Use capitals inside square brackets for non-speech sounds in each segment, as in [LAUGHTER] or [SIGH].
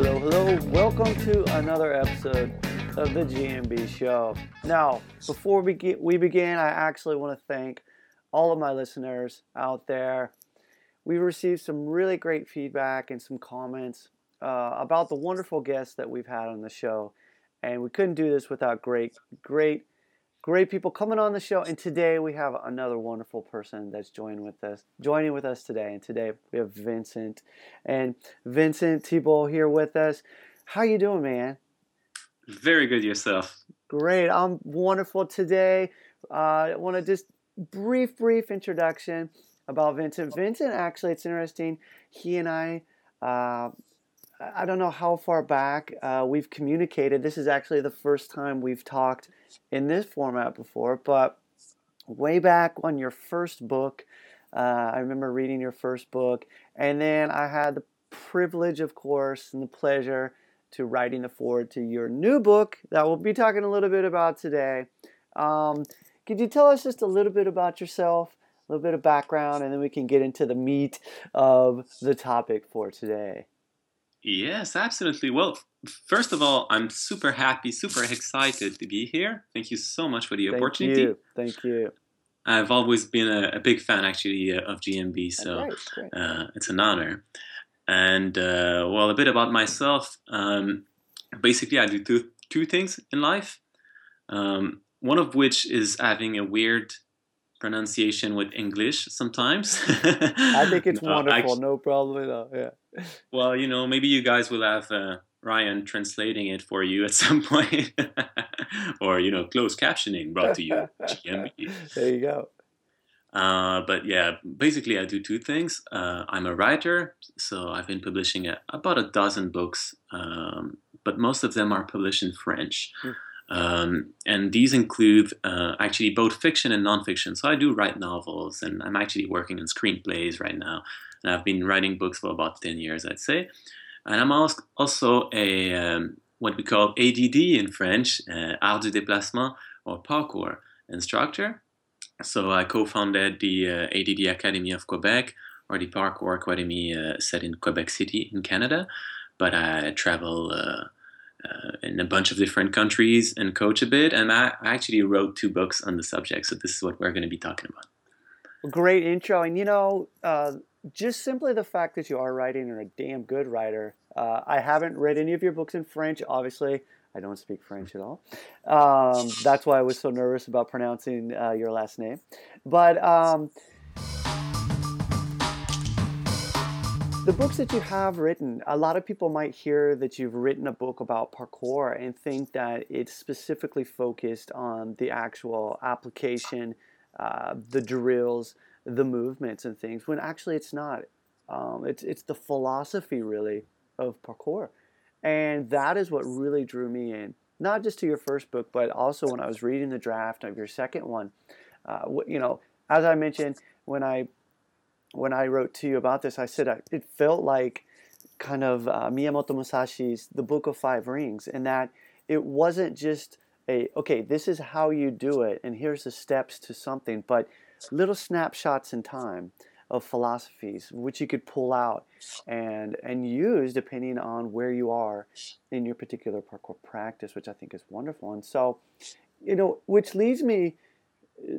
Hello, hello. Welcome to another episode of the GMB Show. Now, before we get, we begin, I actually want to thank all of my listeners out there. We've received some really great feedback and some comments uh, about the wonderful guests that we've had on the show, and we couldn't do this without great, great, great people coming on the show. And today we have another wonderful person that's joining with us, joining with us today. And today we have Vincent, and Vincent Thibault here with us. How you doing, man? Very good yourself. Great. I'm wonderful today. Uh, I want to just brief, brief introduction about Vincent. Vincent, actually, it's interesting. He and I, uh, I don't know how far back uh, we've communicated. This is actually the first time we've talked in this format before, but way back on your first book, uh, I remember reading your first book, and then I had the privilege, of course, and the pleasure to writing the forward to your new book that we'll be talking a little bit about today. Um, could you tell us just a little bit about yourself, a little bit of background, and then we can get into the meat of the topic for today? Yes, absolutely. Well, first of all, I'm super happy, super excited to be here. Thank you so much for the Thank opportunity. you. Thank you. I've always been a, a big fan, actually, uh, of GMB, so Great, great. uh, it's an honor. And uh, well, a bit about myself. Um, basically, I do two two things in life. Um, one of which is having a weird pronunciation with English sometimes. I think it's [LAUGHS] No, wonderful. actu- no problem at all. Yeah. well, you know, maybe you guys will have uh, Ryan translating it for you at some [LAUGHS] point, or you know, closed captioning brought to you. [LAUGHS] There you go. Uh, but yeah, basically, I do two things. Uh, I'm a writer, so I've been publishing a, about a dozen books, um, but most of them are published in French. Hmm. Um, and these include uh, actually both fiction and nonfiction. So I do write novels, and I'm actually working on screenplays right now. And I've been writing books for about 10 years, I'd say. And I'm also a um, what we call ADD in French, uh, Art du Déplacement or parkour instructor. So I co-founded the uh, ADD Academy of Quebec, or the Parkour Academy uh, set in Quebec City in Canada. But I travel uh, in a bunch of different countries and coach a bit. And I, actually wrote two books on the subject. So this is what we're going to be talking about. Great intro. And you know, uh, just simply the fact that you are writing and a damn good writer. Uh, I haven't read any of your books in French, obviously. I don't speak French at all. Um, that's why I was so nervous about pronouncing uh, your last name. But um, the books that you have written, a lot of people might hear that you've written a book about parkour and think that it's specifically focused on the actual application, uh, the drills, the movements, and things. When actually it's not. Um, it's it's the philosophy really of parkour, and that is what really drew me in. Not just to your first book, but also when I was reading the draft of your second one. Uh, you know, as I mentioned when I when I wrote to you about this, I said I, it felt like kind of uh, Miyamoto Musashi's The Book of Five Rings, in that it wasn't just a okay, this is how you do it, and here's the steps to something, but little snapshots in time of philosophies which you could pull out and and use depending on where you are in your particular parkour practice, which I think is wonderful. And so, you know, which leads me uh,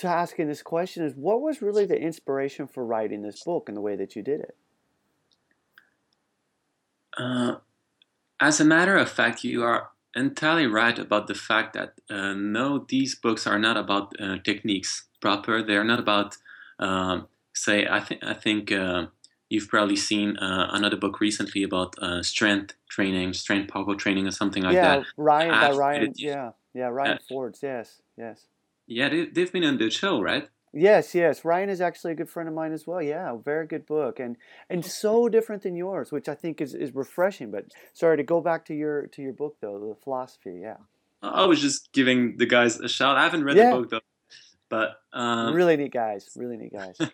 to asking this question is what was really the inspiration for writing this book and the way that you did it? Uh, as a matter of fact, you are entirely right about the fact that uh, no, these books are not about uh, techniques proper. They are not about, um, say, I think I think uh, you've probably seen uh, another book recently about uh, strength training, strength power training, or something like yeah, that. Ryan by Ryan. Yeah, yeah, Ryan Fords. Yes, yes. Yeah, they, they've been on the show, right? Yes, yes. Ryan is actually a good friend of mine as well. Yeah, very good book and and so different than yours, which I think is, is refreshing. But sorry to go back to your to your book though, the philosophy. Yeah, I was just giving the guys a shout. I haven't read Yeah. the book though, but um, really neat guys. Really neat guys. [LAUGHS]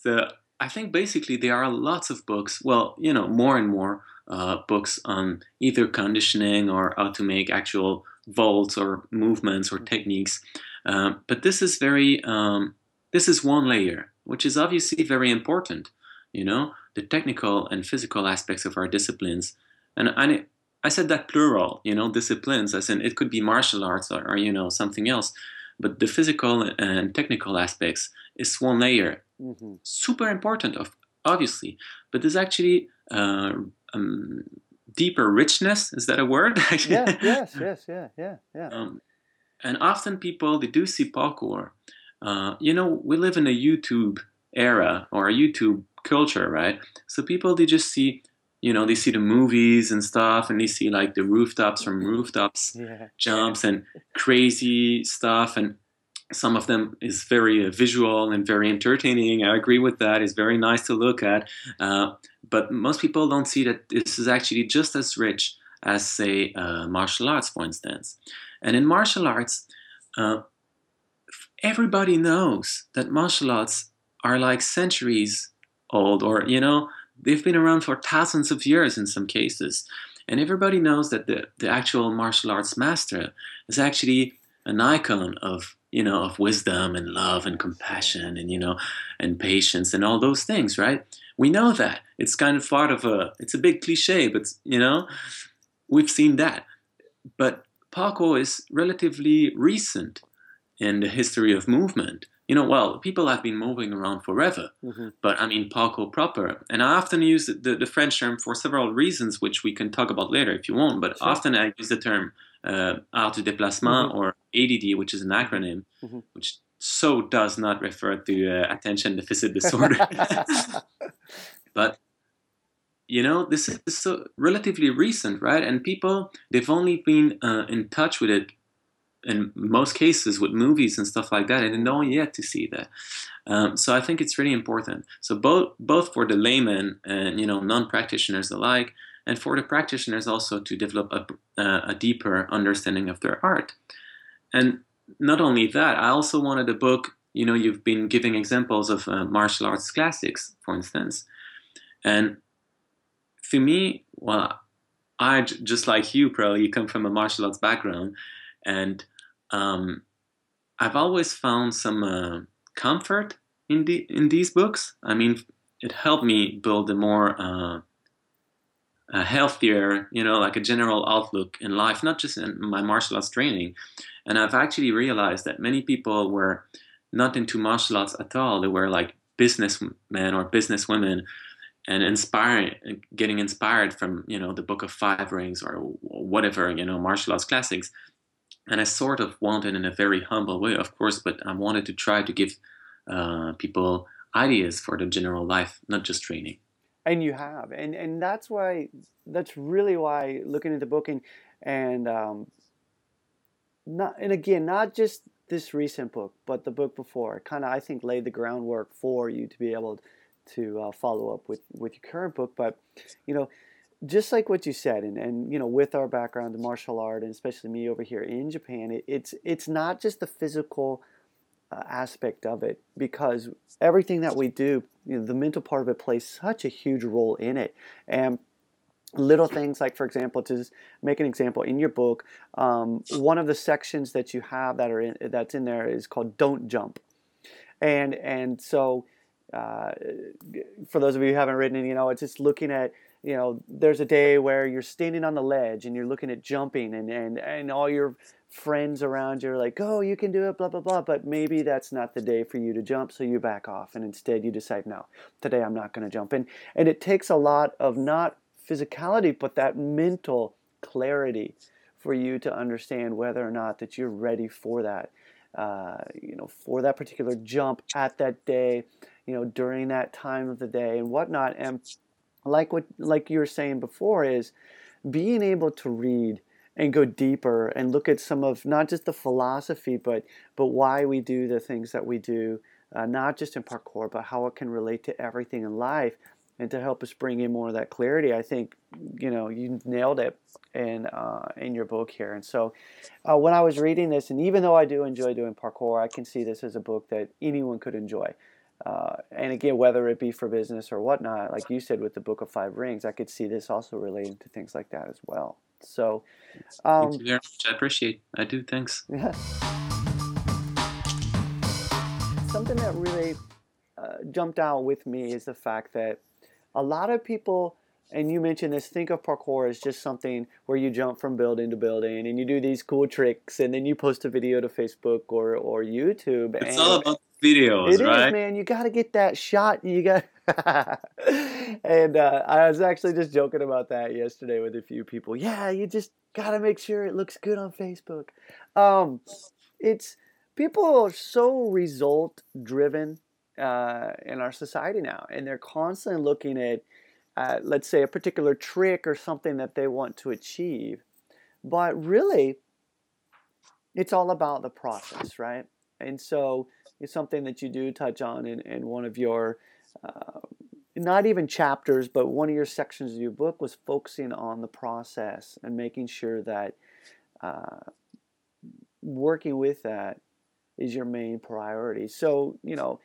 So I think basically there are lots of books. Well, you know, more and more uh, books on either conditioning or how to make actual vaults or movements or techniques. Um, but this is very um, this is one layer, which is obviously very important. You know, the technical and physical aspects of our disciplines. And I, I said that plural, you know, disciplines, as in it could be martial arts or, or you know, something else. But the physical and technical aspects is one layer. Mm-hmm. Super important, of obviously, but there's actually uh, um, deeper richness. Is that a word? [LAUGHS] yeah, yes, yes, yeah, yeah, yeah. Um, and often people they do see parkour. Uh, you know, we live in a YouTube era or a YouTube culture, right? So people they just see, you know, they see the movies and stuff, and they see like the rooftops from rooftops [LAUGHS] yeah. jumps and crazy stuff, and some of them is very uh, visual and very entertaining. I agree with that. It's very nice to look at, uh, but most people don't see that this is actually just as rich as, say, uh, martial arts, for instance. And in martial arts, uh, everybody knows that martial arts are like centuries old, or you know, they've been around for thousands of years in some cases. And everybody knows that the, the actual martial arts master is actually an icon of you know of wisdom and love and compassion and you know and patience and all those things right? We know that. It's kind of part of a it's a big cliche but you know we've seen that. But parkour is relatively recent in the history of movement you know well people have been moving around forever mm-hmm. but i mean parkour proper and i often use the, the french term for several reasons which we can talk about later if you want but sure. often i use the term uh, art du déplacement mm-hmm. or ADD, which is an acronym, mm-hmm. which so does not refer to uh, attention deficit disorder. [LAUGHS] [LAUGHS] but you know, this is so relatively recent, right? And people they've only been uh, in touch with it in most cases with movies and stuff like that, and they don't yet to see that. Um, so I think it's really important. So both both for the layman and you know non practitioners alike, and for the practitioners also to develop a, uh, a deeper understanding of their art. And not only that, I also wanted a book. You know, you've been giving examples of uh, martial arts classics, for instance, and for me, well, I just like you, probably you come from a martial arts background, and um, I've always found some uh, comfort in the in these books. I mean, it helped me build a more uh, a healthier, you know, like a general outlook in life, not just in my martial arts training. And I've actually realized that many people were not into martial arts at all. They were like businessmen or businesswomen and inspiring, getting inspired from, you know, the Book of Five Rings or whatever, you know, martial arts classics. And I sort of wanted in a very humble way, of course, but I wanted to try to give uh, people ideas for the general life, not just training and you have and and that's why that's really why looking at the book and and um, not and again not just this recent book but the book before kind of i think laid the groundwork for you to be able to uh, follow up with with your current book but you know just like what you said and, and you know with our background in martial art and especially me over here in japan it, it's it's not just the physical uh, aspect of it because everything that we do, you know, the mental part of it plays such a huge role in it. And little things like, for example, to make an example in your book, um, one of the sections that you have that are in, that's in there is called "Don't Jump," and and so. Uh, for those of you who haven't ridden, you know, it's just looking at you know, there's a day where you're standing on the ledge and you're looking at jumping and, and, and all your friends around you are like, oh, you can do it, blah, blah, blah. But maybe that's not the day for you to jump, so you back off. And instead you decide, no, today I'm not going to jump. And, and it takes a lot of not physicality, but that mental clarity for you to understand whether or not that you're ready for that. Uh, you know, for that particular jump at that day, you know, during that time of the day and whatnot. And like what, like you were saying before, is being able to read and go deeper and look at some of not just the philosophy, but but why we do the things that we do, uh, not just in parkour, but how it can relate to everything in life, and to help us bring in more of that clarity. I think you know you nailed it in uh, in your book here. And so, uh, when I was reading this, and even though I do enjoy doing parkour, I can see this as a book that anyone could enjoy. Uh, and again, whether it be for business or whatnot, like you said with the Book of Five Rings, I could see this also relating to things like that as well. So, um, Thank you very much. I appreciate. I do. Thanks. Yeah. [LAUGHS] Something that really uh, jumped out with me is the fact that a lot of people and you mentioned this think of parkour as just something where you jump from building to building and you do these cool tricks and then you post a video to facebook or, or youtube it's and all about videos it right? is, man. You got to get that shot. You got [LAUGHS] and uh, i was actually just joking about that yesterday with a few people. Yeah you just got to make sure it looks good on facebook. Um, it's people are so result driven uh, in our society now and they're constantly looking at uh, let's say, a particular trick or something that they want to achieve. But really, it's all about the process, right? And so it's something that you do touch on in, in one of your, uh, not even chapters, but one of your sections of your book was focusing on the process and making sure that uh, working with that is your main priority. So, you know,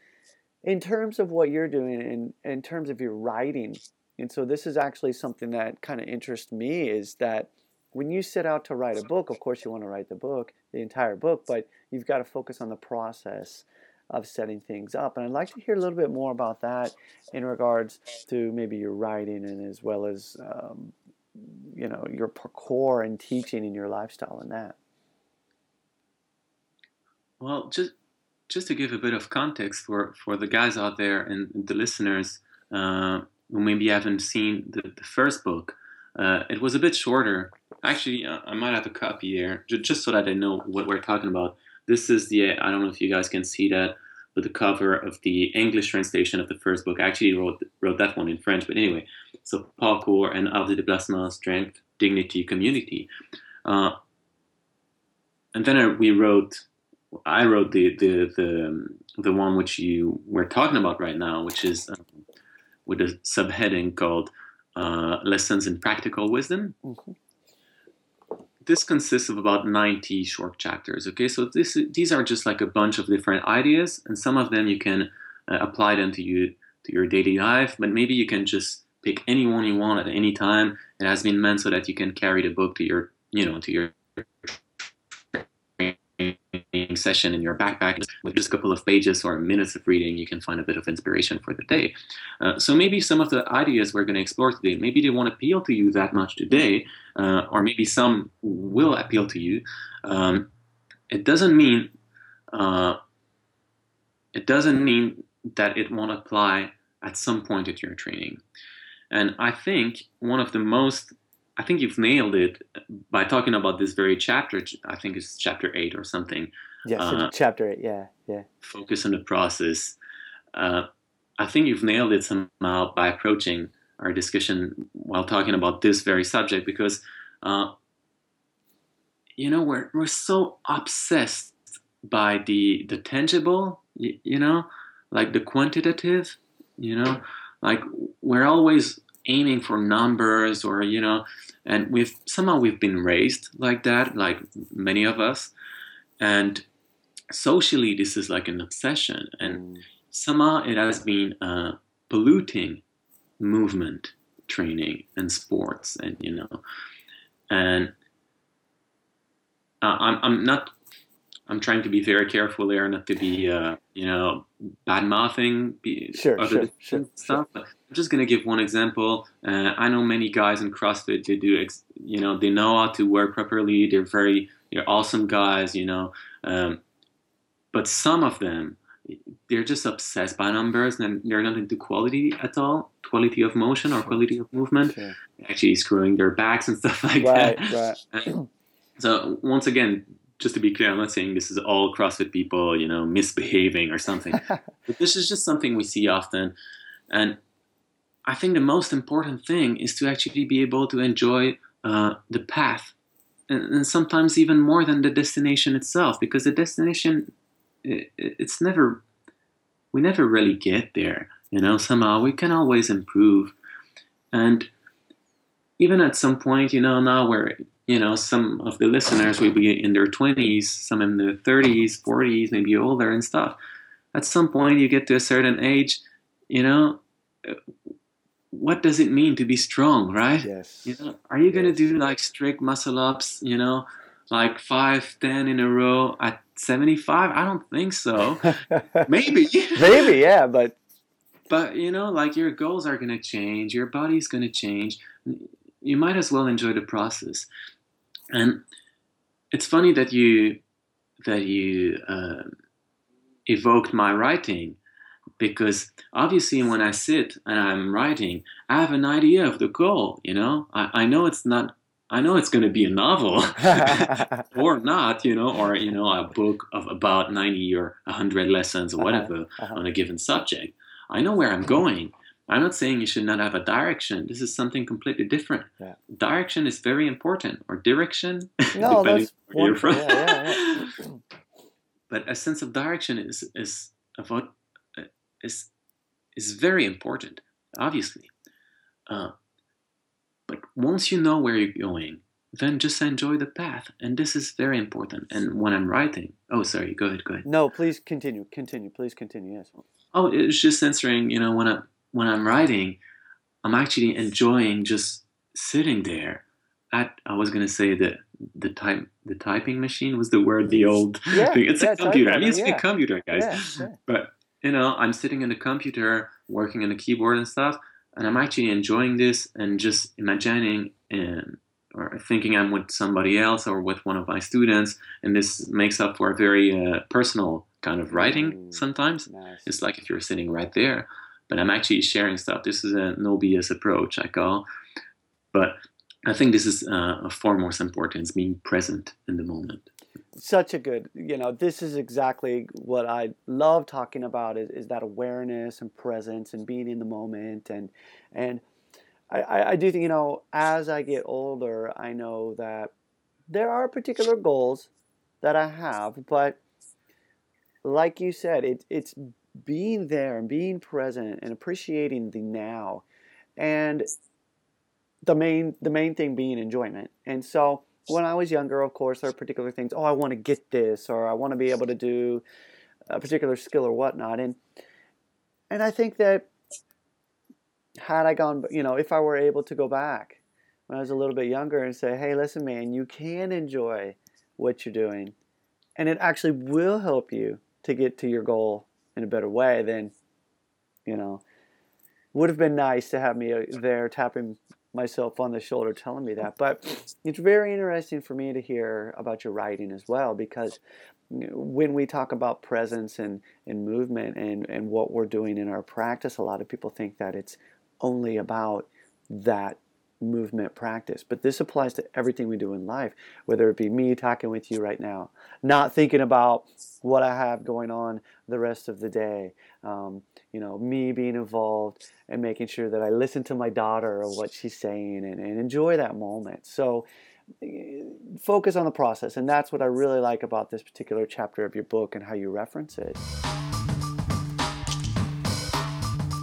in terms of what you're doing, in, in terms of your writing, and so this is actually something that kind of interests me is that when you set out to write a book, of course you want to write the book, the entire book, but you've got to focus on the process of setting things up. And I'd like to hear a little bit more about that in regards to maybe your writing and as well as um, you know your parkour and teaching and your lifestyle and that. Well, just just to give a bit of context for for the guys out there and the listeners. Uh, who maybe haven't seen the, the first book, uh, it was a bit shorter. Actually, uh, I might have a copy here, just so that I know what we're talking about. This is the, I don't know if you guys can see that, but the cover of the English translation of the first book. I actually wrote, wrote that one in French, but anyway. So, Parkour and Art de Déplacement, Strength, Dignity, Community. Uh, and then we wrote, I wrote the, the, the, the one which you were talking about right now, which is um, with a subheading called uh, Lessons in Practical Wisdom. Mm-hmm. This consists of about 90 short chapters. Okay, so this these are just like a bunch of different ideas, and some of them you can uh, apply them to you to your daily life, but maybe you can just pick any one you want at any time. It has been meant so that you can carry the book to your you know to your session in your backpack with just a couple of pages or minutes of reading you can find a bit of inspiration for the day. Uh, so maybe some of the ideas we're going to explore today maybe they won't appeal to you that much today uh, or maybe some will appeal to you. Um, it doesn't mean uh, it doesn't mean that it won't apply at some point in your training. And i think one of the most I think you've nailed it by talking about this very chapter. I think it's chapter eight or something. Yeah, uh, chapter eight. Yeah, yeah. Focus on the process. Uh, I think you've nailed it somehow by approaching our discussion while talking about this very subject because, uh, you know, we're we're so obsessed by the the tangible. You, you know, like the quantitative. You know, like we're always aiming for numbers or you know and we've somehow we've been raised like that like many of us. And socially this is like an obsession. And mm. somehow it has been uh, polluting movement training and sports and you know. And uh, I'm, I'm not i'm trying to be very careful there not to be uh, you know bad mouthing sure, other sure, stuff sure. i'm just going to give one example uh, i know many guys in crossfit they do ex- you know they know how to work properly they're very they're awesome guys you know um, but some of them, they're just obsessed by numbers and they're not into quality at all, quality of motion or quality of movement. Actually, screwing their backs and [LAUGHS] stuff like right, that. Right. So once again, just to be clear, I'm not saying this is all CrossFit people, you know, misbehaving or something. [LAUGHS] but this is just something we see often. And I think the most important thing is to actually be able to enjoy uh, the path, and, and, sometimes even more than the destination itself, because the destination it, it's never we never really get there you know somehow we can always improve and even at some point you know now where you know some of the listeners will be in their 20s some in their 30s 40s maybe older and stuff at some point you get to a certain age you know what does it mean to be strong right yes you know are you going to do like strict muscle ups you know like five ten in a row at 75? I don't think so. [LAUGHS] Maybe. Maybe, yeah, but but you know, like your goals are gonna change, your body's gonna change. You might as well enjoy the process. And it's funny that you that you uh, evoked my writing because obviously when I sit and I'm writing, I have an idea of the goal. You know, I, I know it's not. I know it's going to be a novel [LAUGHS] or not, you know, or you know, a book of about ninety or hundred lessons or uh-huh, whatever uh-huh, uh-huh. on a given subject. I know where I'm going. I'm not saying you should not have a direction. This is something completely different. Yeah. Direction is very important, or direction, [LAUGHS] no, depending where you're from. Yeah, [LAUGHS] yeah, but a sense of direction is is about is is very important, obviously. Uh, but once you know where you're going, then just enjoy the path, and this is very important. And when I'm writing, oh, sorry, go ahead, go ahead. No, please continue, continue, please continue. Yes. Oh, it's just answering. You know, when I when I'm writing, I'm actually enjoying just sitting there. At I was gonna say that the type the typing machine was the word the old yeah, thing. It's yeah, a computer. I mean, it's yeah. a computer, guys. But you know, I'm sitting in the computer working on the keyboard and stuff, and I'm actually enjoying this and just imagining and or thinking I'm with somebody else or with one of my students, and this makes up for a very uh, personal kind of writing. Mm, sometimes nice. it's like if you're sitting right there, but I'm actually sharing stuff. This is a no BS approach I call, but I think this is uh, of far more importance being present in the moment. Such a good you know this is exactly what i love talking about is, is that awareness and presence and being in the moment. And and I, I do think you know as i get older i know that there are particular goals that i have but like you said it, it's being there and being present and appreciating the now and the main the main thing being enjoyment and so when I was younger, of course, there are particular things. Oh, I want to get this, or I want to be able to do a particular skill or whatnot. And and I think that had I gone, you know, if I were able to go back when I was a little bit younger and say, hey, listen, man, you can enjoy what you're doing, and it actually will help you to get to your goal in a better way. Then, you know, would have been nice to have me uh, there tapping myself on the shoulder telling me that. But it's very interesting for me to hear about your writing as well because when we talk about presence and, and movement and, and what we're doing in our practice, a lot of people think that it's only about that movement practice. But this applies to everything we do in life, whether it be me talking with you right now, not thinking about what I have going on the rest of the day, um, you know, me being involved and making sure that I listen to my daughter or what she's saying and, and enjoy that moment. So eh, focus on the process. And that's what I really like about this particular chapter of your book and how you reference it.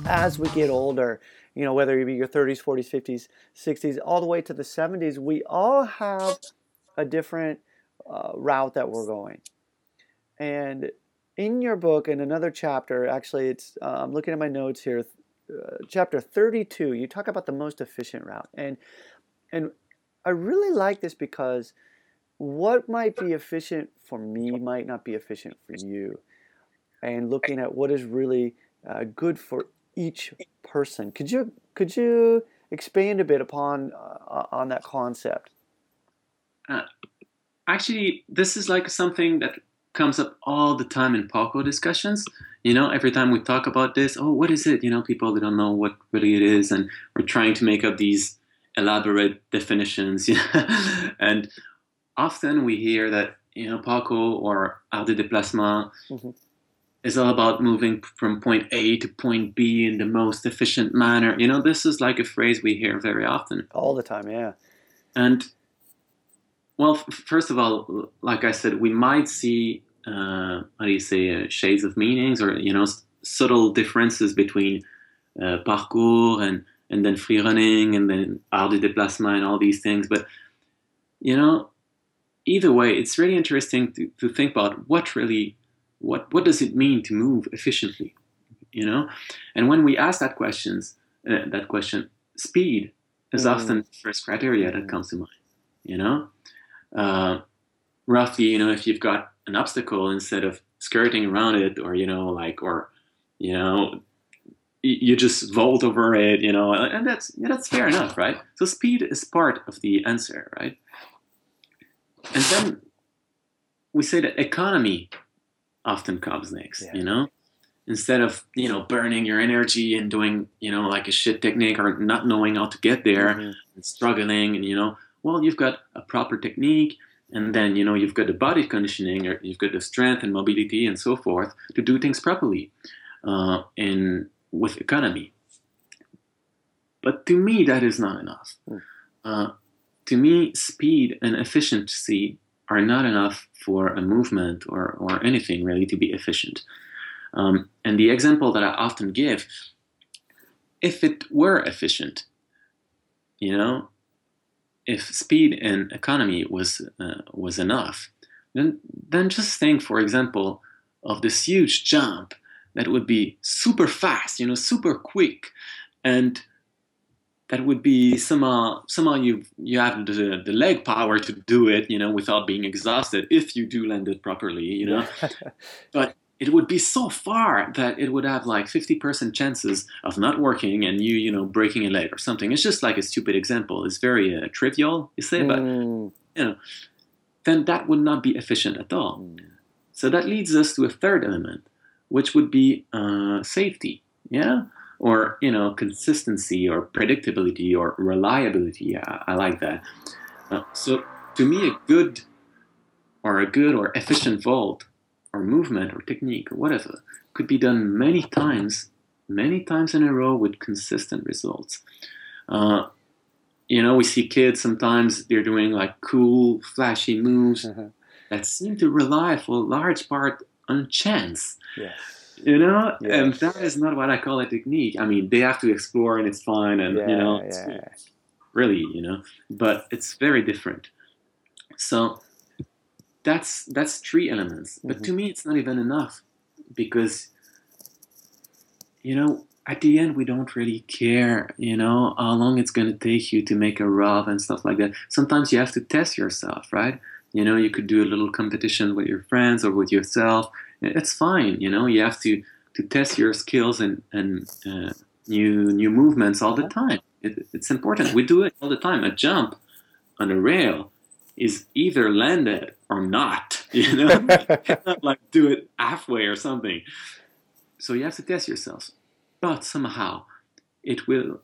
As we get older, you know, whether it be your 30s, 40s, 50s, 60s, all the way to the 70s, we all have a different uh, route that we're going. And in your book, in another chapter, actually, it's uh, I'm looking at my notes here, uh, chapter 32. You talk about the most efficient route, and and I really like this because what might be efficient for me might not be efficient for you, and looking at what is really uh, good for each person. Could you could you expand a bit upon uh, on that concept? Uh, actually, this is like something that comes up all the time in parkour discussions. You know, every time we talk about this, oh, what is it? You know, people they don't know what really it is, and we're trying to make up these elaborate definitions. [LAUGHS] and often we hear that you know parkour or art de déplacement mm-hmm is all about moving from point A to point B in the most efficient manner. You know, this is like a phrase we hear very often. All the time, yeah. And, well, f- first of all, like I said, we might see, uh, how do you say, uh, shades of meanings or, you know, s- subtle differences between uh, parkour and, and then free running and then art de déplacement and all these things. But, you know, either way, it's really interesting to, to think about what really what what does it mean to move efficiently you know and when we ask that questions uh, that question speed is mm. often the first criteria that comes to mind you know uh, roughly you know if you've got an obstacle instead of skirting around it or you know like or you know you just vault over it, you know, and that's that's fair enough, right? So speed is part of the answer, right? And then we say that economy often comes next, yeah. you know, instead of you know burning your energy and doing you know like a shit technique or not knowing how to get there mm-hmm. and struggling and you know, well, you've got a proper technique. And then you know you've got the body conditioning, or you've got the strength and mobility and so forth to do things properly. Uh, and with economy. But to me, that is not enough. Mm. Uh, to me, speed and efficiency are not enough for a movement or, or anything really to be efficient. Um, and the example that I often give if it were efficient, you know, if speed and economy was, uh, was enough, then, then just think, for example, of this huge jump that would be super fast, you know, super quick, and that would be somehow somehow you you have the, the leg power to do it, you know, without being exhausted if you do land it properly, you know. [LAUGHS] but it would be so far that it would have like 50% chances of not working and you you know breaking a leg or something it's just like a stupid example it's very uh, trivial you say mm. but you know then that would not be efficient at all mm. so that leads us to a third element which would be uh, safety, yeah, or you know consistency or predictability or reliability. I, I like that. Uh, so to me, a good or a good or efficient vault or movement or technique or whatever could be done many times, many times in a row with consistent results. Uh, you know, we see kids sometimes they're doing like cool, flashy moves mm-hmm. that seem to rely for a large part on chance. Yes. You know, yes. and that is not what I call a technique. I mean, they have to explore, and it's fine, and yeah, you know, yeah. really, you know, but it's very different. So that's that's three elements, mm-hmm. but to me, it's not even enough because you know at the end we don't really care you know how long it's going to take you to make a rub and stuff like that sometimes you have to test yourself right you know, you could do a little competition with your friends or with yourself. It's fine. You know, you have to to test your skills and and uh, new new movements all the time. It, it's important. We do it all the time. A jump on a rail is either landed or not. [LAUGHS] You know, [LAUGHS] you like do it halfway or something. So you have to test yourselves. But somehow, it will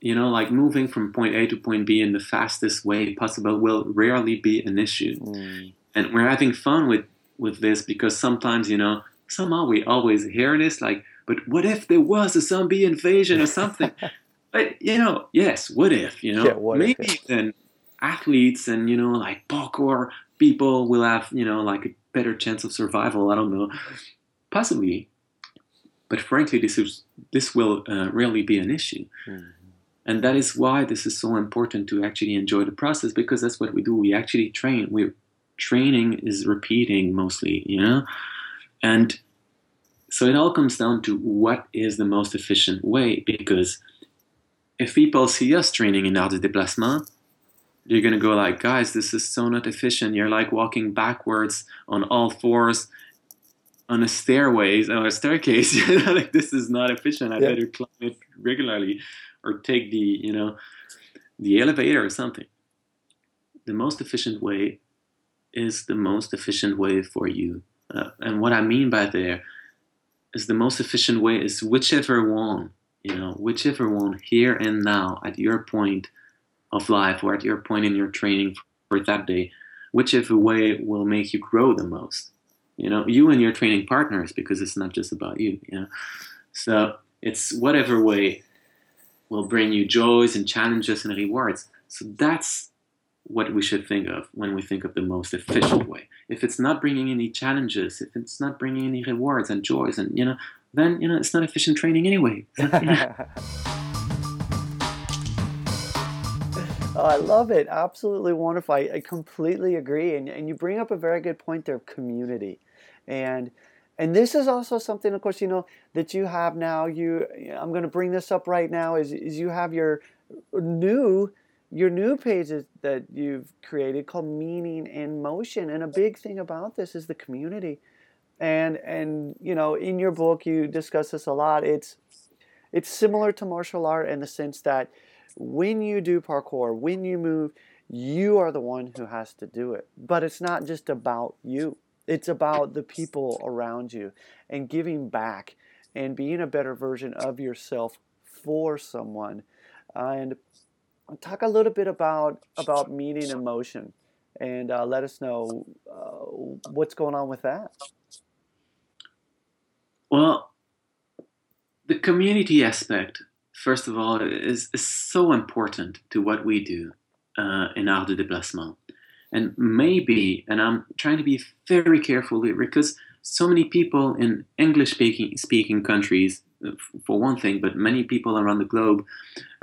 you know, like moving from point A to point B in the fastest way possible will rarely be an issue. Mm. And we're having fun with, with this because sometimes, you know, somehow we always hear this like, but what if there was a zombie invasion or something? [LAUGHS] but, you know, yes, what if, you know, yeah, maybe if? then athletes and, you know, like parkour people will have, you know, like a better chance of survival. I don't know. Possibly. But frankly, this is this will uh, rarely be an issue. Mm. And that is why this is so important to actually enjoy the process because that's what we do. We actually train. We training is repeating mostly, you know? And so it all comes down to what is the most efficient way because if people see us training in art de déplacement, you're gonna go like, guys, this is so not efficient. You're like walking backwards on all fours on a stairways or a staircase. [LAUGHS] like this is not efficient. I yeah. better climb it regularly or take the you know the elevator or something the most efficient way is the most efficient way for you uh, and what i mean by there is the most efficient way is whichever one you know whichever one here and now at your point of life or at your point in your training for that day whichever way will make you grow the most you know you and your training partners because it's not just about you you know so it's whatever way will bring you joys and challenges and rewards. So that's what we should think of when we think of the most efficient way. If it's not bringing any challenges, if it's not bringing any rewards and joys, and you know, then you know it's not efficient training anyway. [LAUGHS] Oh, I love it. Absolutely wonderful. I, I completely agree. And, and you bring up a very good point there of community. And and this is also something of course you know that you have now you i'm going to bring this up right now is, is you have your new your new pages that you've created called meaning in motion and a big thing about this is the community and and you know in your book you discuss this a lot it's it's similar to martial art in the sense that when you do parkour, when you move, you are the one who has to do it. But it's not just about you. It's about the people around you and giving back and being a better version of yourself for someone. and talk a little bit about about meaning and motion, and uh, let us know uh, what's going on with that. Well, the community aspect, first of all, is, is so important to what we do uh, in Art de Déplacement. And maybe, and I'm trying to be very careful here because so many people in English speaking, speaking countries, for one thing, but many people around the globe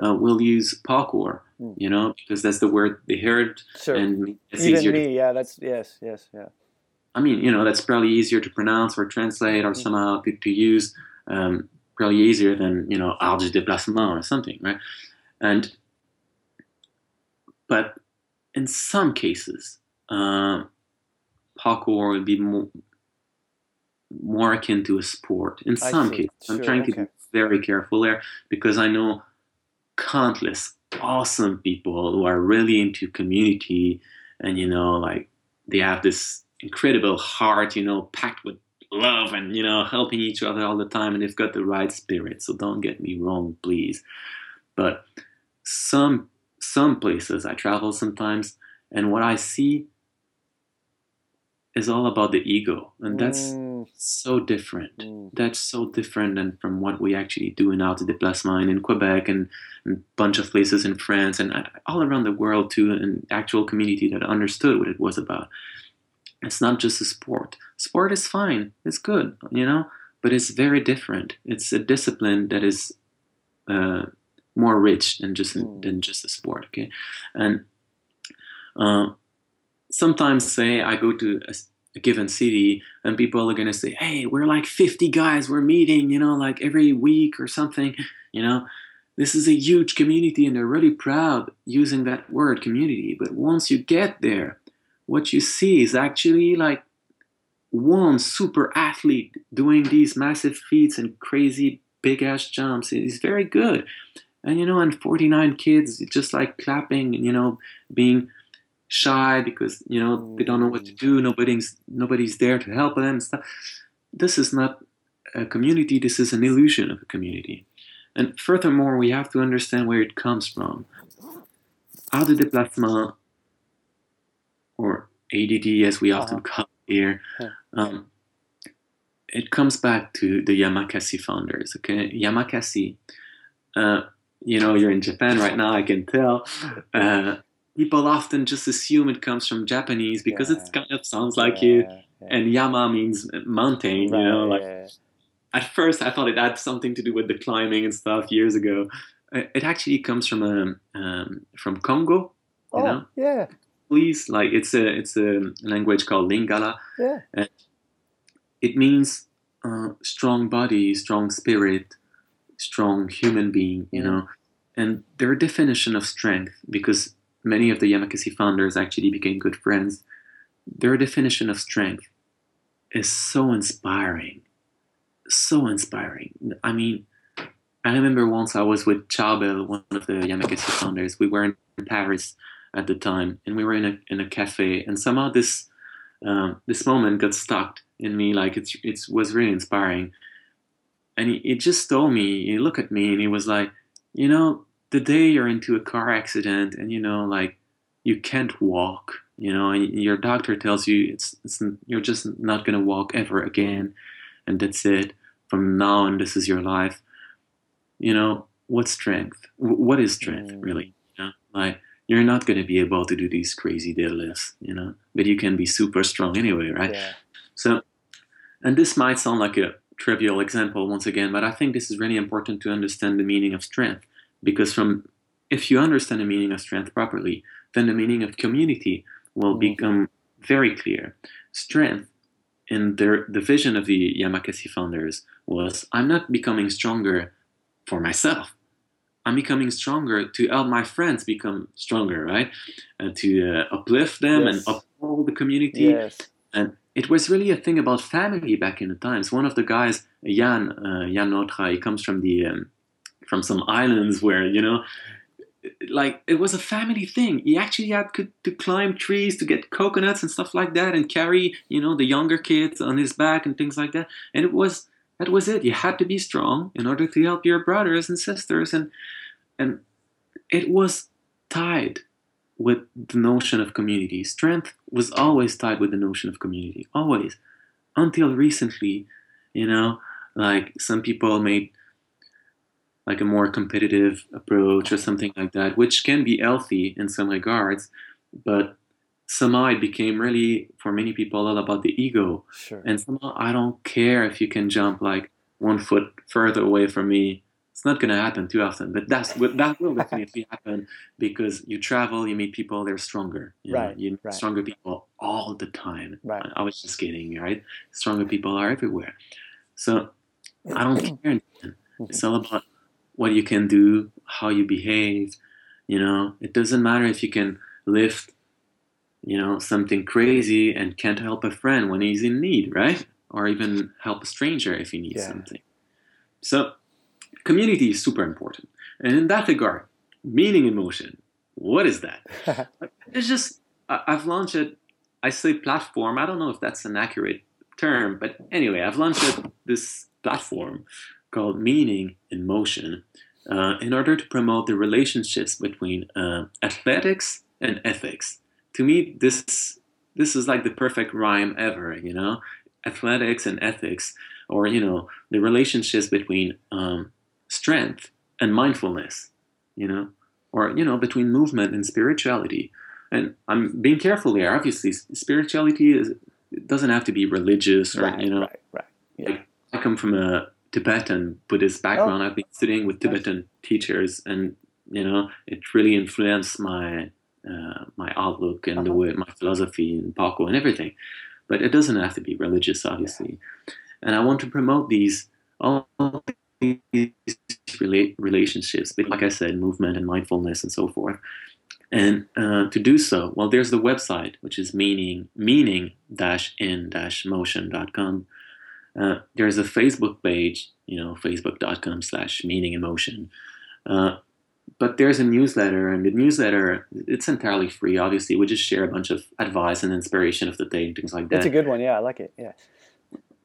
uh, will use parkour, mm. you know, because that's the word they heard. Sure. And it's Even easier me, to, yeah, that's, yes, yes, yeah. I mean, you know, that's probably easier to pronounce or translate or mm. somehow to, to use. Um, probably easier than, you know, art de déplacement or something, right? And, but in some cases, uh, parkour would be more, more akin to a sport. In some cases, sure, I'm trying okay. to be very careful there because I know countless awesome people who are really into community and you know like they have this incredible heart you know packed with love and you know helping each other all the time and they've got the right spirit so don't get me wrong please but some some places i travel sometimes and what i see is all about the ego and that's mm. So different. Mm. that's so different than from what we actually do in art de déplacement in quebec and, and, a bunch of places in france and all around the world to an actual community that understood what it was about. It's not just a sport. Sport is fine. It's good you know? But it's very different. It's a discipline that is uh, more rich than just mm. than just a sport okay? And uh, sometimes say I go to a, a given city and people are going to say, hey, we're like 50 guys, we're meeting, you know, like every week or something, you know. This is a huge community and they're really proud using that word community. But once you get there, what you see is actually like one super athlete doing these massive feats and crazy big ass jumps. He's very good. And you know, and 49 kids just like clapping and you know, being shy because you know they don't know what to do. Nobody's nobody's there to help them. and Stuff. This is not a community. This is an illusion of a community. And furthermore, we have to understand where it comes from. Art de déplacement, or ADD as we often uh-huh. call it here, um, it comes back to the Yamakasi founders. Okay, Yamakasi. Uh, you know, you're in Japan right now. I can tell. Uh, people often just assume it comes from Japanese because yeah. it kind of sounds like yeah, it. Yeah. And Yama means mountain, right, you know. Like at first, I thought it had something to do with the climbing and stuff years ago. It actually comes from um, um from Congo. You oh, know? yeah. Please, like it's a it's a language called Lingala. Yeah. And it means uh, strong body, strong spirit, strong human being. You know, and their definition of strength because many of the Yamakasi founders actually became good friends. Their definition of strength is so inspiring. So inspiring. I mean, I remember once I was with Châu Belle, one of the Yamakasi founders. We were in Paris at the time, and we were in a in a cafe, and somehow this um, this moment got stuck in me. Like it's it was really inspiring. And he, he just told me, he looked at me, and he was like, you know, the day you're into a car accident and you know like you can't walk you know and your doctor tells you it's, it's you're just not going to walk ever again and that's it from now on this is your life you know what strength what is strength mm. really you know? like you're not going to be able to do these crazy deadlifts you know but you can be super strong anyway right yeah. so and this might sound like a trivial example once again but i think this is really important to understand the meaning of strength because from if you understand the meaning of strength properly, then the meaning of community will mm-hmm. become very clear. Strength in their the vision of the Yamakasi founders was I'm not becoming stronger for myself. I'm becoming stronger to help my friends become stronger, right? Uh, to uh, uplift them yes. and uphold the community. Yes. And it was really a thing about family back in the times. One of the guys, Yann, uh, Yann Hnautra, he comes from the um, from some islands where you know like it was a family thing. He actually had to climb trees to get coconuts and stuff like that, and carry you know the younger kids on his back and things like that. And it was that was it. You had to be strong in order to help your brothers and sisters, and and it was tied with the notion of community. Strength was always tied with the notion of community, always, until recently. You know, like some people made like a more competitive approach or something like that, which can be healthy in some regards, but somehow it became really for many people all about the ego. Sure. And somehow I don't care if you can jump like one foot further away from me. It's not going to happen too often, but that's that will [LAUGHS] definitely happen because you travel, you meet people, they're stronger. You right. Know? You meet right. stronger people all the time. Right. I was just kidding, right? Stronger people are everywhere. So I don't [CLEARS THROAT] care. It's all about what you can do, how you behave. You know, it doesn't matter if you can lift, you know, something crazy and can't help a friend when he's in need, right? Or even help a stranger if he needs Yeah. something. So, community is super important. And in that regard, Meaning in Motion, what is that? [LAUGHS] It's just, I've launched it, I say platform, I don't know if that's an accurate term, but anyway, I've launched this platform called Meaning in Motion uh, in order to promote the relationships between uh, athletics and ethics. To me, this this is like the perfect rhyme ever. You know, athletics and ethics, or you know, the relationships between um, strength and mindfulness. You know, or you know, between movement and spirituality. And I'm being careful here. Obviously, spirituality is it doesn't have to be religious or right, you know right, right. Yeah. I come from a Tibetan Buddhist background. I've been studying with Tibetan teachers, and you know, it really influenced my uh, my outlook and the Uh-huh. way my philosophy and parkour and everything. But it doesn't have to be religious, obviously. And I want to promote these all these relate relationships, like I said, movement and mindfulness and so forth. And uh, to do so, well, there's the website, which is meaning meaning dash in dash motion dot com. Uh, there's a Facebook page, you know, facebook.com slash meaning emotion. Uh, but there's a newsletter, and the newsletter, it's entirely free, obviously. We just share a bunch of advice and inspiration of the day and things like that. That's a good one. Yeah, I like it. Yeah.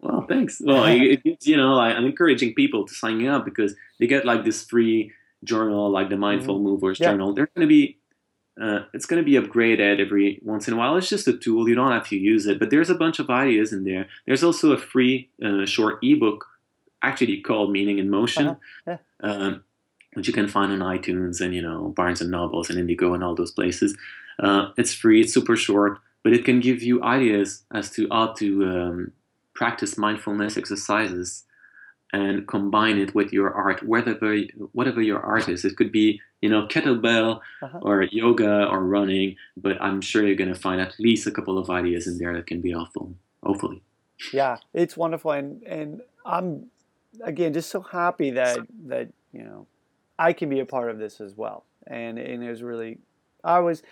Well, thanks. Well, it, it, you know, like, I'm encouraging people to sign up because they get like this free journal, like the Mindful Movers Mm-hmm. Yeah. journal. They're going to be, uh, it's going to be upgraded every once in a while. It's just a tool. You don't have to use it, but there's a bunch of ideas in there. There's also a free uh, short ebook, actually called Meaning in Motion, Uh-huh. um, which you can find on iTunes and you know Barnes and Nobles and Indigo and all those places. Uh, it's free. It's super short, but it can give you ideas as to how to um, practice mindfulness exercises and combine it with your art, whatever whatever your art is. It could be you know kettlebell Uh-huh. or yoga or running, but I'm sure you're going to find at least a couple of ideas in there that can be helpful. Hopefully, Yeah, it's wonderful, and and I'm again just so happy that that you know I can be a part of this as well, and and it was really I was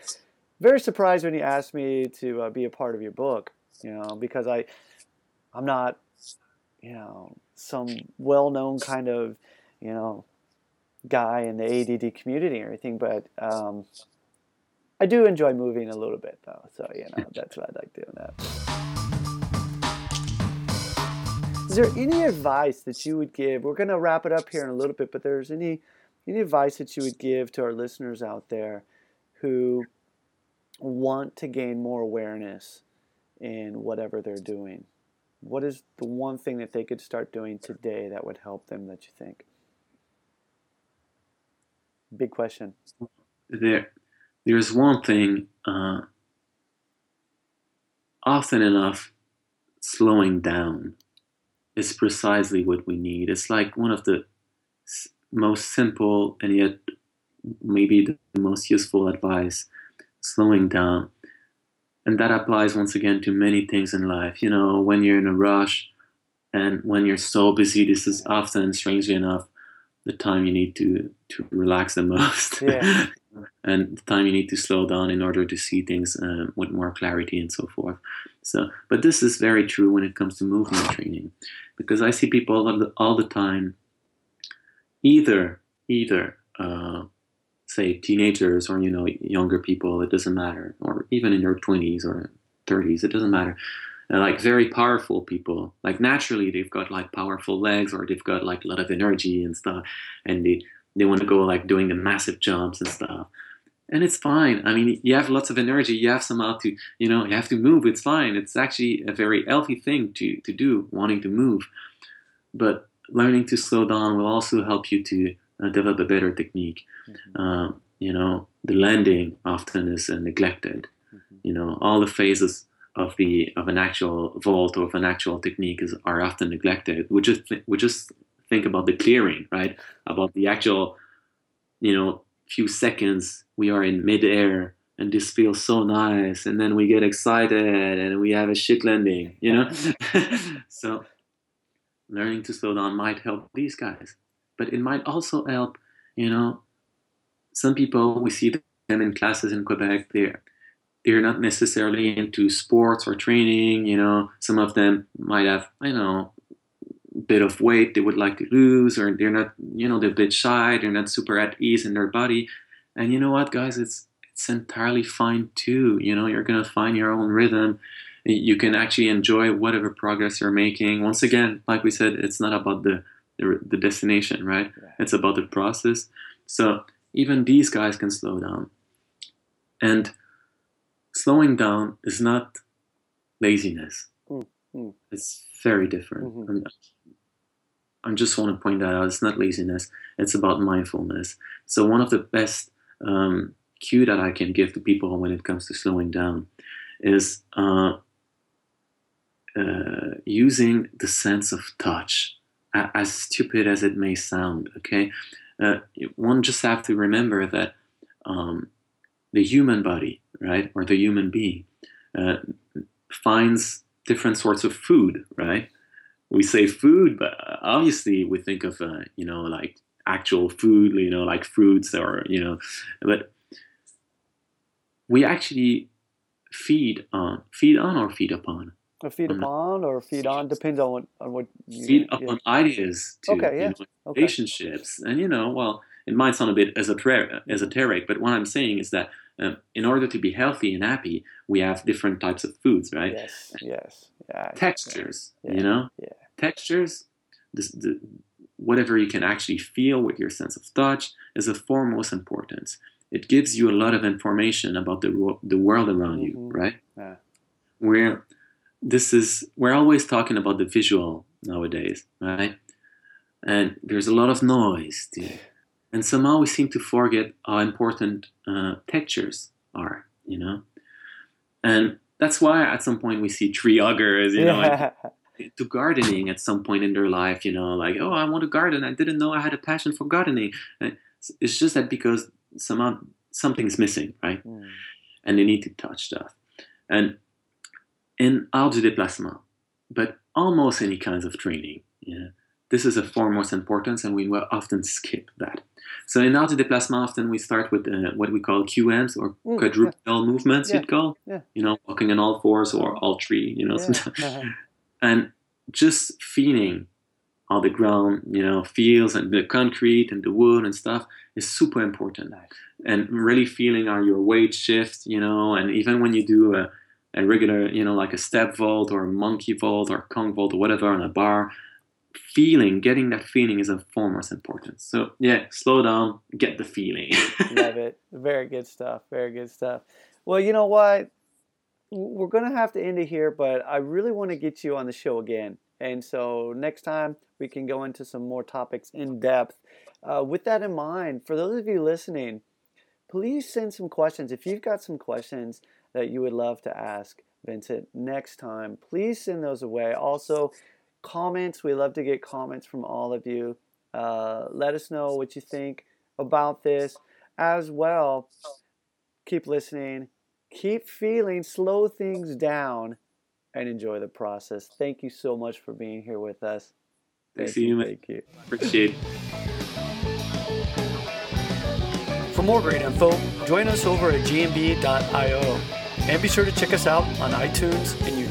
very surprised when you asked me to uh, be a part of your book, you know, because I I'm not you know some well-known kind of you know guy in the ADD community or anything, but um, I do enjoy moving a little bit though, so you know that's what I like doing that. Is there any advice that you would give? We're going to wrap it up here in a little bit, but there's any any advice that you would give to our listeners out there who want to gain more awareness in whatever they're doing? What is the one thing that they could start doing today that would help them that you think? Big question. there there's one thing. Uh, often enough, slowing down is precisely what we need. It's like one of the most simple and yet maybe the most useful advice slowing down. And that applies once again to many things in life. You know, when you're in a rush and when you're so busy, this is often, strangely enough, the time you need to, to relax the [LAUGHS] most. Yeah. and the time you need to slow down in order to see things um, with more clarity and so forth. So, but this is very true when it comes to movement training, because I see people all the, all the time either either uh, say teenagers or you know younger people it doesn't matter or even in your 20s or 30s it doesn't matter and like very powerful people. Like naturally they've got like powerful legs or they've got like a lot of energy and stuff. And they they want to go like doing the massive jumps and stuff. And it's fine. I mean you have lots of energy. You have somehow to you know you have to move. It's fine. It's actually a very healthy thing to to do wanting to move. But learning to slow down will also help you to uh, develop a better technique. Mm-hmm. uh, you know the landing often is uh, neglected. Mm-hmm. you know all the phases of the of an actual vault or of an actual technique is are often neglected. We just th- we just think about the clearing, right? About the actual, you know, few seconds we are in midair and this feels so nice, and then we get excited and we have a shit landing, you know. [LAUGHS] so learning to slow down might help these guys, but it might also help, you know, some people we see them in classes in Quebec. They're they're not necessarily into sports or training. You know, some of them might have, you know, a bit of weight they would like to lose, or they're not, you know, they're a bit shy, they're not super at ease in their body. And you know what, guys, it's it's entirely fine too. You know, you're gonna find your own rhythm. You can actually enjoy whatever progress you're making. Once again, like we said, it's not about the the, the destination, right? right? It's about the process. So even these guys can slow down. And slowing down is not laziness. Mm-hmm. It's very different. Mm-hmm. I just want to point that out. It's not laziness. It's about mindfulness. So one of the best um, cue that I can give to people when it comes to slowing down is uh, uh, using the sense of touch. As stupid as it may sound, okay, uh, one just have to remember that um, the human body right, or the human being, uh, finds different sorts of food, right? We say food, but obviously we think of, uh, you know, like actual food, you know, like fruits or, you know, but we actually feed on, feed on or feed upon. Or feed upon or feed on depends on what on what you, feed yeah. upon ideas to okay, yeah. you know, okay. relationships and you know well it might sound a bit esoteric, but what I'm saying is that um, in order to be healthy and happy, we have different types of foods, right? Yes, yes. Yeah, Textures, yeah, you know? Yeah. Textures, this, the, whatever you can actually feel with your sense of touch is of foremost importance. It gives you a lot of information about the, the world around mm-hmm. you, right? Yeah. Where this is, we're always talking about the visual nowadays, right? And there's a lot of noise. [LAUGHS] and somehow we seem to forget how important uh, textures are, you know. And that's why at some point we see tree huggers, you know, yeah. [LAUGHS] to gardening at some point in their life, you know, like oh, I want to garden. I didn't know I had a passion for gardening. And it's just that because somehow something's missing, right? Mm. And they need to touch stuff. And in art du déplacement, but almost any kinds of training, yeah, this is of foremost importance, and we will often skip that. So in art de déplacement, often we start with uh, what we call QMs or mm, quadrupedal yeah. movements, yeah. you'd call. Yeah. You know, walking on all fours or all three. You know, yeah. and just feeling how the ground, you know, feels and the concrete and the wood and stuff is super important. Nice. And really feeling how your weight shifts, you know, and even when you do a, a regular, you know, like a step vault or a monkey vault or a kong vault or whatever on a bar, feeling, getting that feeling is of foremost importance. So yeah, slow down, get the feeling. [LAUGHS] Love it. Very good stuff. Very good stuff. Well, you know what? We're gonna have to end it here, but I really want to get you on the show again. And so next time we can go into some more topics in depth. Uh, with that in mind, for those of you listening, please send some questions. If you've got some questions that you would love to ask Vincent next time, please send those away. Also, comments. We love to get comments from all of you. Uh, let us know what you think about this as well. Keep listening, keep feeling, slow things down, and enjoy the process. Thank you so much for being here with us. Thank, Thank you. Thank you. Appreciate it. For more great info, join us over at gmb.io and be sure to check us out on iTunes and YouTube